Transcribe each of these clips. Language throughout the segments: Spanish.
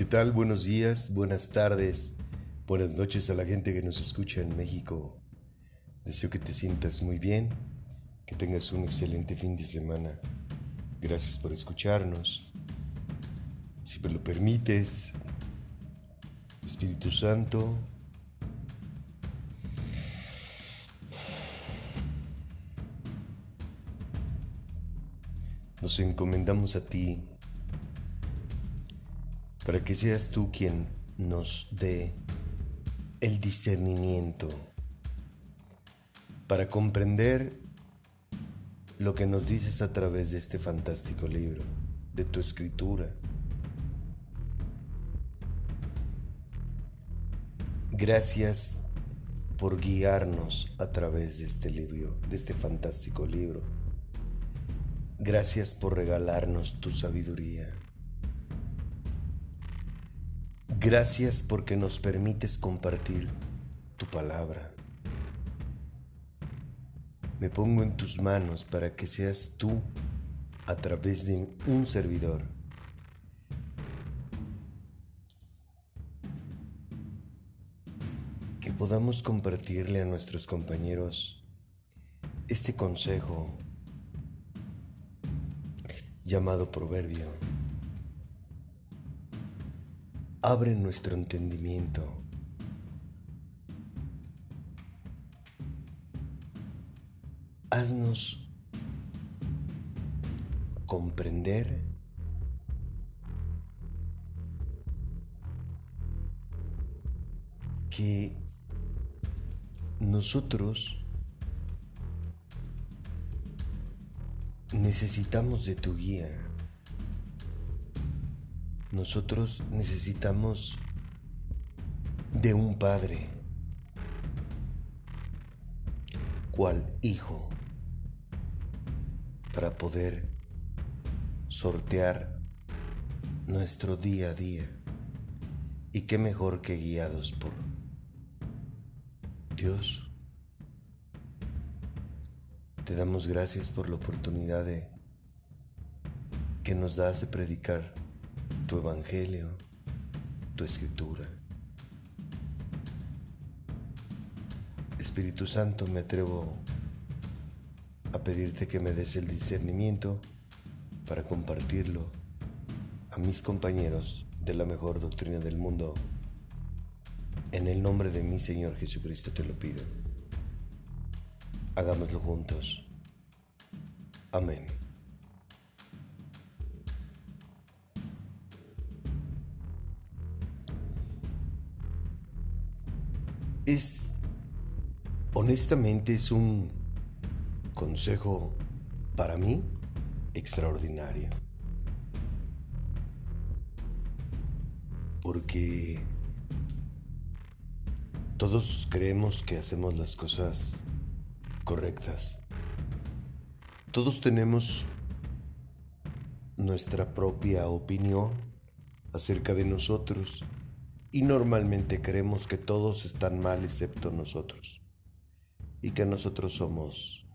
¿Qué tal? Buenos días, buenas tardes, buenas noches a la gente que nos escucha en México. Deseo que te sientas muy bien, que tengas un excelente fin de semana. Gracias por escucharnos. Si me lo permites, Espíritu Santo, nos encomendamos a ti para que seas tú quien nos dé el discernimiento para comprender lo que nos dices a través de este fantástico libro, de tu escritura. Gracias por guiarnos a través de este libro, de este fantástico libro. Gracias por regalarnos tu sabiduría. Gracias porque nos permites compartir tu palabra. Me pongo en tus manos para que seas tú, a través de un servidor, que podamos compartirle a nuestros compañeros este consejo llamado proverbio abre nuestro entendimiento. Haznos comprender que nosotros necesitamos de tu guía. Nosotros necesitamos de un padre, cual hijo, para poder sortear nuestro día a día. Y qué mejor que guiados por Dios. Te damos gracias por la oportunidad de que nos das de predicar tu evangelio, tu escritura. Espíritu Santo, me atrevo a pedirte que me des el discernimiento para compartirlo a mis compañeros de la mejor doctrina del mundo. En el nombre de mi Señor Jesucristo te lo pido. Hagámoslo juntos. Amén. Es, honestamente, es un consejo para mí extraordinario. Porque todos creemos que hacemos las cosas correctas. Todos tenemos nuestra propia opinión acerca de nosotros y normalmente creemos que todos están mal excepto nosotros y que nosotros somos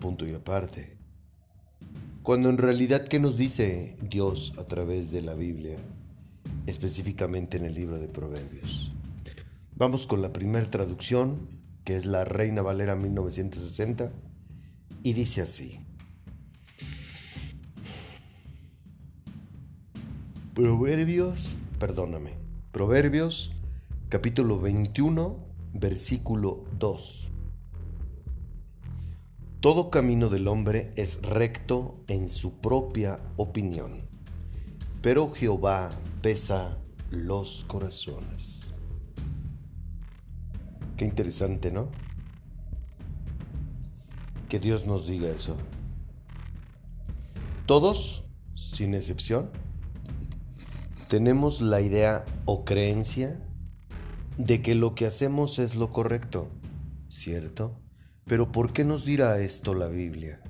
punto y aparte. Cuando en realidad, ¿qué nos dice Dios a través de la Biblia? Específicamente en el libro de Proverbios. Vamos con la primera traducción, que es la Reina Valera 1960, y dice así. Proverbios, perdóname. Proverbios capítulo 21, versículo 2. Todo camino del hombre es recto en su propia opinión, pero Jehová pesa los corazones. Qué interesante, ¿no? Que Dios nos diga eso. Todos, sin excepción, tenemos la idea o creencia de que lo que hacemos es lo correcto, ¿cierto? Pero ¿por qué nos dirá esto la Biblia?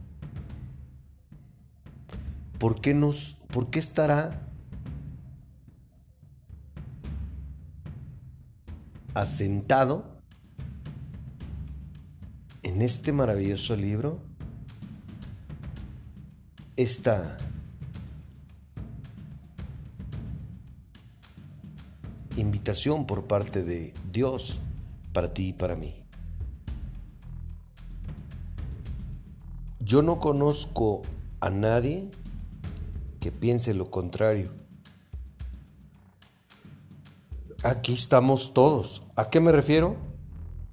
¿Por qué nos por qué estará asentado en este maravilloso libro esta invitación por parte de Dios para ti y para mí. Yo no conozco a nadie que piense lo contrario. Aquí estamos todos. ¿A qué me refiero?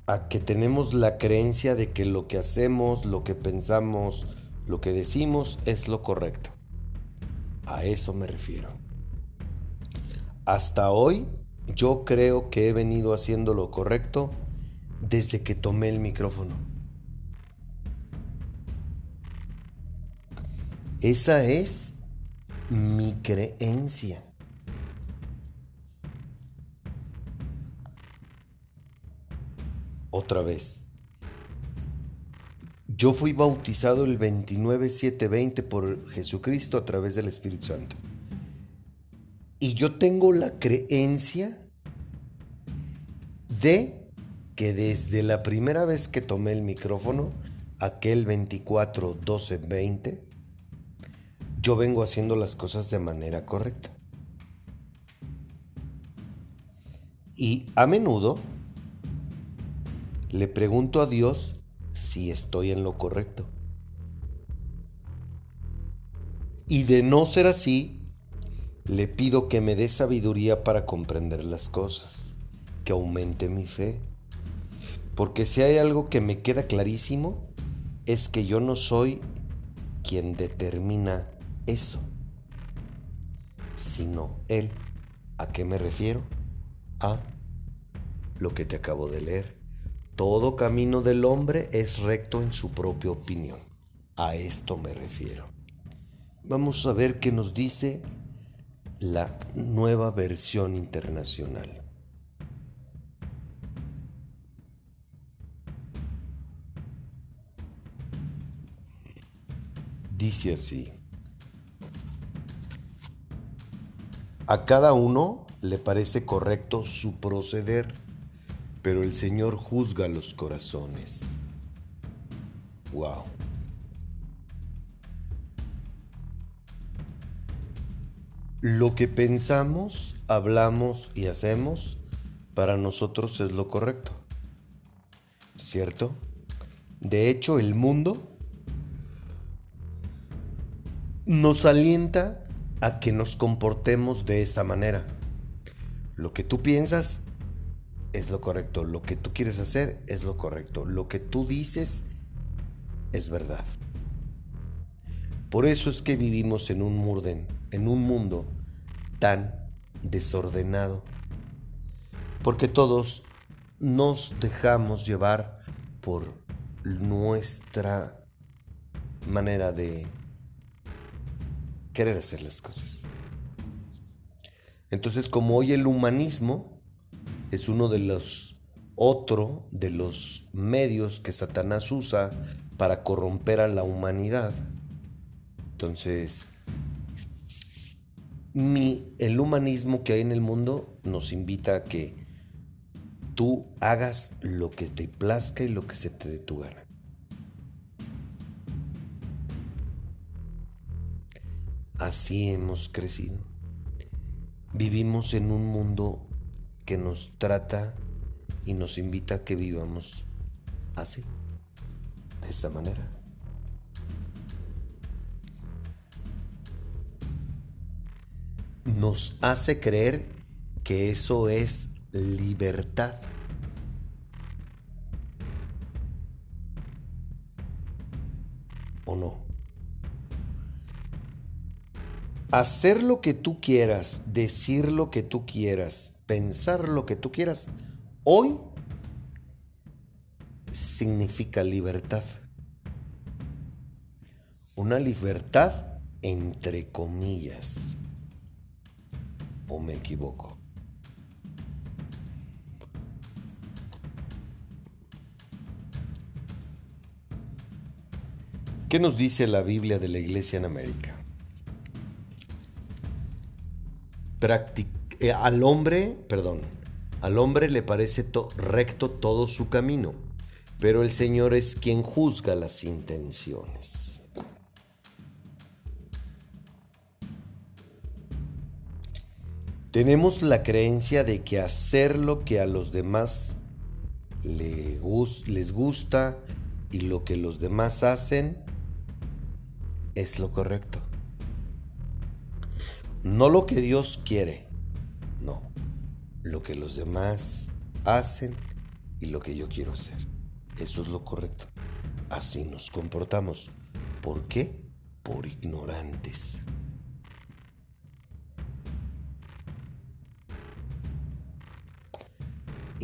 A que tenemos la creencia de que lo que hacemos, lo que pensamos, lo que decimos es lo correcto. A eso me refiero. Hasta hoy yo creo que he venido haciendo lo correcto desde que tomé el micrófono. Esa es mi creencia. Otra vez. Yo fui bautizado el 29-7-20 por Jesucristo a través del Espíritu Santo. Y yo tengo la creencia de que desde la primera vez que tomé el micrófono, aquel 24-12-20, yo vengo haciendo las cosas de manera correcta. Y a menudo le pregunto a Dios si estoy en lo correcto. Y de no ser así, le pido que me dé sabiduría para comprender las cosas, que aumente mi fe. Porque si hay algo que me queda clarísimo, es que yo no soy quien determina eso, sino Él. ¿A qué me refiero? A lo que te acabo de leer. Todo camino del hombre es recto en su propia opinión. A esto me refiero. Vamos a ver qué nos dice la nueva versión internacional. Dice así. A cada uno le parece correcto su proceder, pero el Señor juzga los corazones. Wow. Lo que pensamos, hablamos y hacemos para nosotros es lo correcto. ¿Cierto? De hecho, el mundo nos alienta a que nos comportemos de esa manera. Lo que tú piensas es lo correcto, lo que tú quieres hacer es lo correcto, lo que tú dices es verdad. Por eso es que vivimos en un murden, en un mundo tan desordenado. Porque todos nos dejamos llevar por nuestra manera de querer hacer las cosas. Entonces, como hoy el humanismo es uno de los otro de los medios que Satanás usa para corromper a la humanidad. Entonces, mi, el humanismo que hay en el mundo nos invita a que tú hagas lo que te plazca y lo que se te dé tu gana. Así hemos crecido. Vivimos en un mundo que nos trata y nos invita a que vivamos así, de esa manera. Nos hace creer que eso es libertad. ¿O no? hacer lo que tú quieras, decir lo que tú quieras, pensar lo que tú quieras, hoy significa libertad. Una libertad entre comillas. ¿O me equivoco? ¿Qué nos dice la Biblia de la Iglesia en América? Eh, al hombre, perdón, al hombre le parece recto todo su camino, pero el Señor es quien juzga las intenciones. Tenemos la creencia de que hacer lo que a los demás les gusta y lo que los demás hacen es lo correcto. No lo que Dios quiere, no. Lo que los demás hacen y lo que yo quiero hacer. Eso es lo correcto. Así nos comportamos. ¿Por qué? Por ignorantes.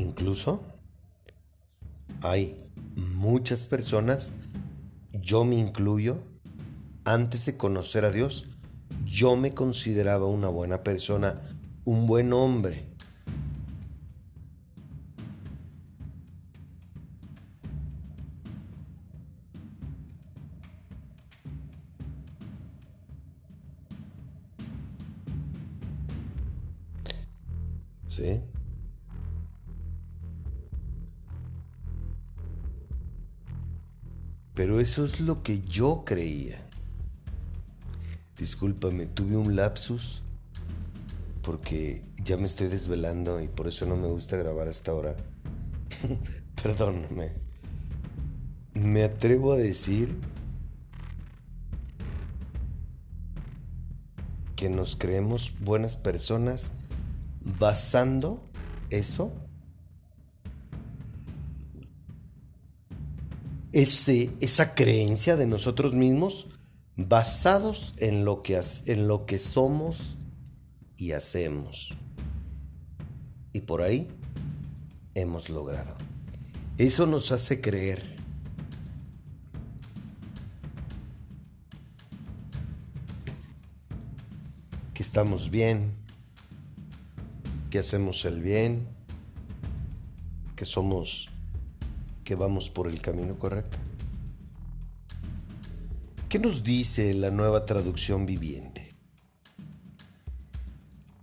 Incluso hay muchas personas, yo me incluyo, antes de conocer a Dios, yo me consideraba una buena persona, un buen hombre. Pero eso es lo que yo creía. Discúlpame, tuve un lapsus porque ya me estoy desvelando y por eso no me gusta grabar hasta ahora. Perdóname. Me atrevo a decir que nos creemos buenas personas basando eso ese, esa creencia de nosotros mismos basados en lo, que, en lo que somos y hacemos. Y por ahí hemos logrado. Eso nos hace creer que estamos bien, que hacemos el bien, que somos vamos por el camino correcto. ¿Qué nos dice la nueva traducción viviente?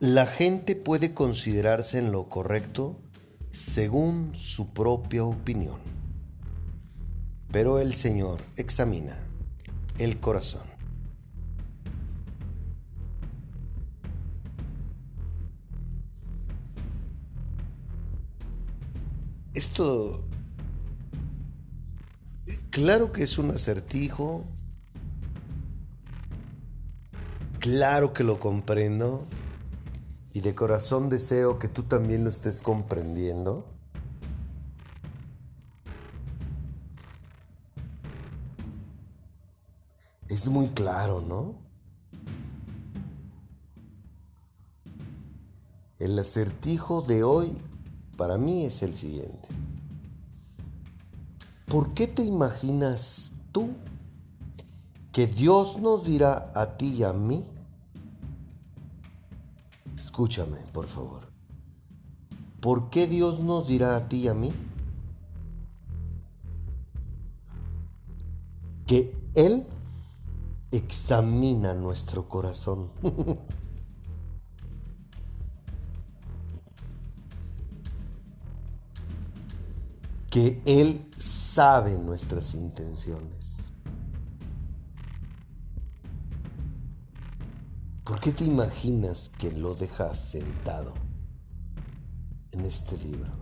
La gente puede considerarse en lo correcto según su propia opinión, pero el Señor examina el corazón. Esto Claro que es un acertijo. Claro que lo comprendo. Y de corazón deseo que tú también lo estés comprendiendo. Es muy claro, ¿no? El acertijo de hoy para mí es el siguiente. ¿Por qué te imaginas tú que Dios nos dirá a ti y a mí? Escúchame, por favor. ¿Por qué Dios nos dirá a ti y a mí? Que Él examina nuestro corazón. que Él sabe nuestras intenciones. ¿Por qué te imaginas que lo dejas sentado en este libro?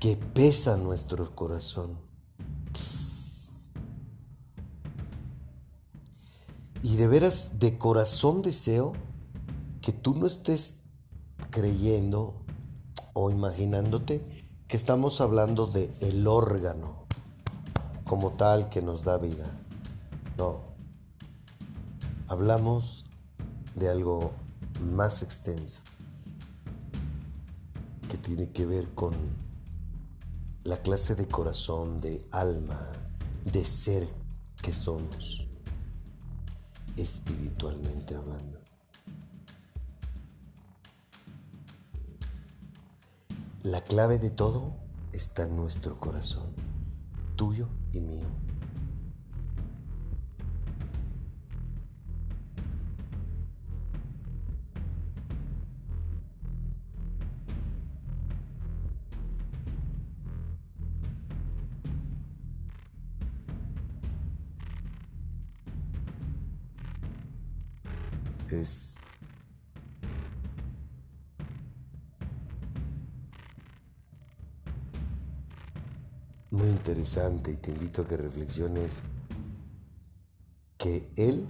Que pesa nuestro corazón. Y de veras, de corazón deseo que tú no estés creyendo o imaginándote que estamos hablando de el órgano como tal que nos da vida. No. Hablamos de algo más extenso que tiene que ver con la clase de corazón, de alma, de ser que somos, espiritualmente hablando. La clave de todo está en nuestro corazón, tuyo y mío. es muy interesante y te invito a que reflexiones que Él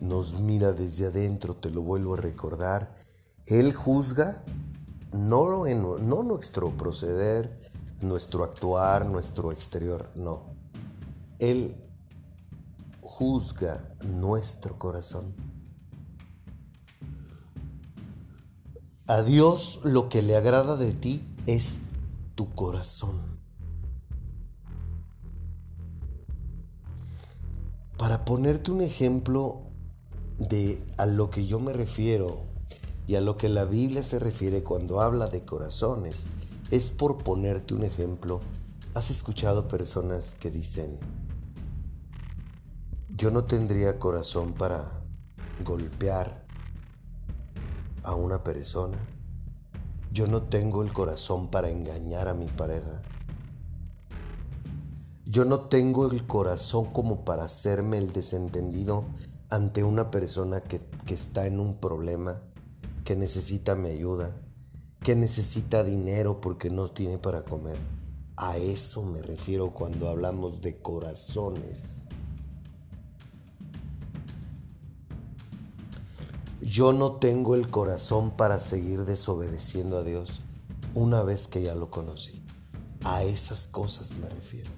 nos mira desde adentro, te lo vuelvo a recordar. Él juzga no, no nuestro proceder, nuestro actuar, nuestro exterior, no. Él juzga nuestro corazón. A Dios lo que le agrada de ti es tu corazón. Para ponerte un ejemplo de a lo que yo me refiero y a lo que la Biblia se refiere cuando habla de corazones, es por ponerte un ejemplo. ¿Has escuchado personas que dicen, yo no tendría corazón para golpear a una persona? Yo no tengo el corazón para engañar a mi pareja. Yo no tengo el corazón como para hacerme el desentendido ante una persona que, que, está en un problema, que necesita mi ayuda, que necesita dinero porque no tiene para comer. A eso me refiero cuando hablamos de corazones. Yo no tengo el corazón para seguir desobedeciendo a Dios una vez que ya lo conocí. A esas cosas me refiero.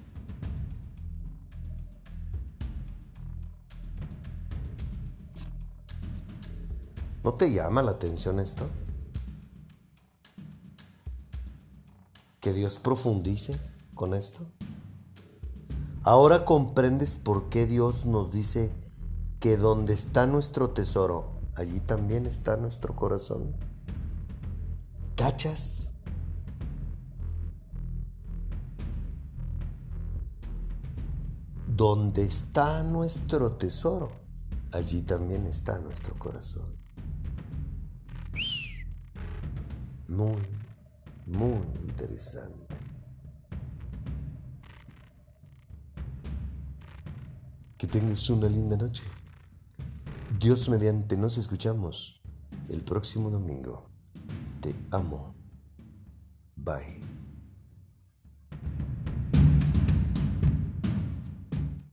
¿No te llama la atención esto? Que Dios profundice con esto. Ahora comprendes por qué Dios nos dice que donde está nuestro tesoro, allí también está nuestro corazón. ¿Cachas? Donde está nuestro tesoro, allí también está nuestro corazón. Muy, muy interesante. Que tengas una linda noche. Dios mediante nos escuchamos el próximo domingo. Te amo. Bye.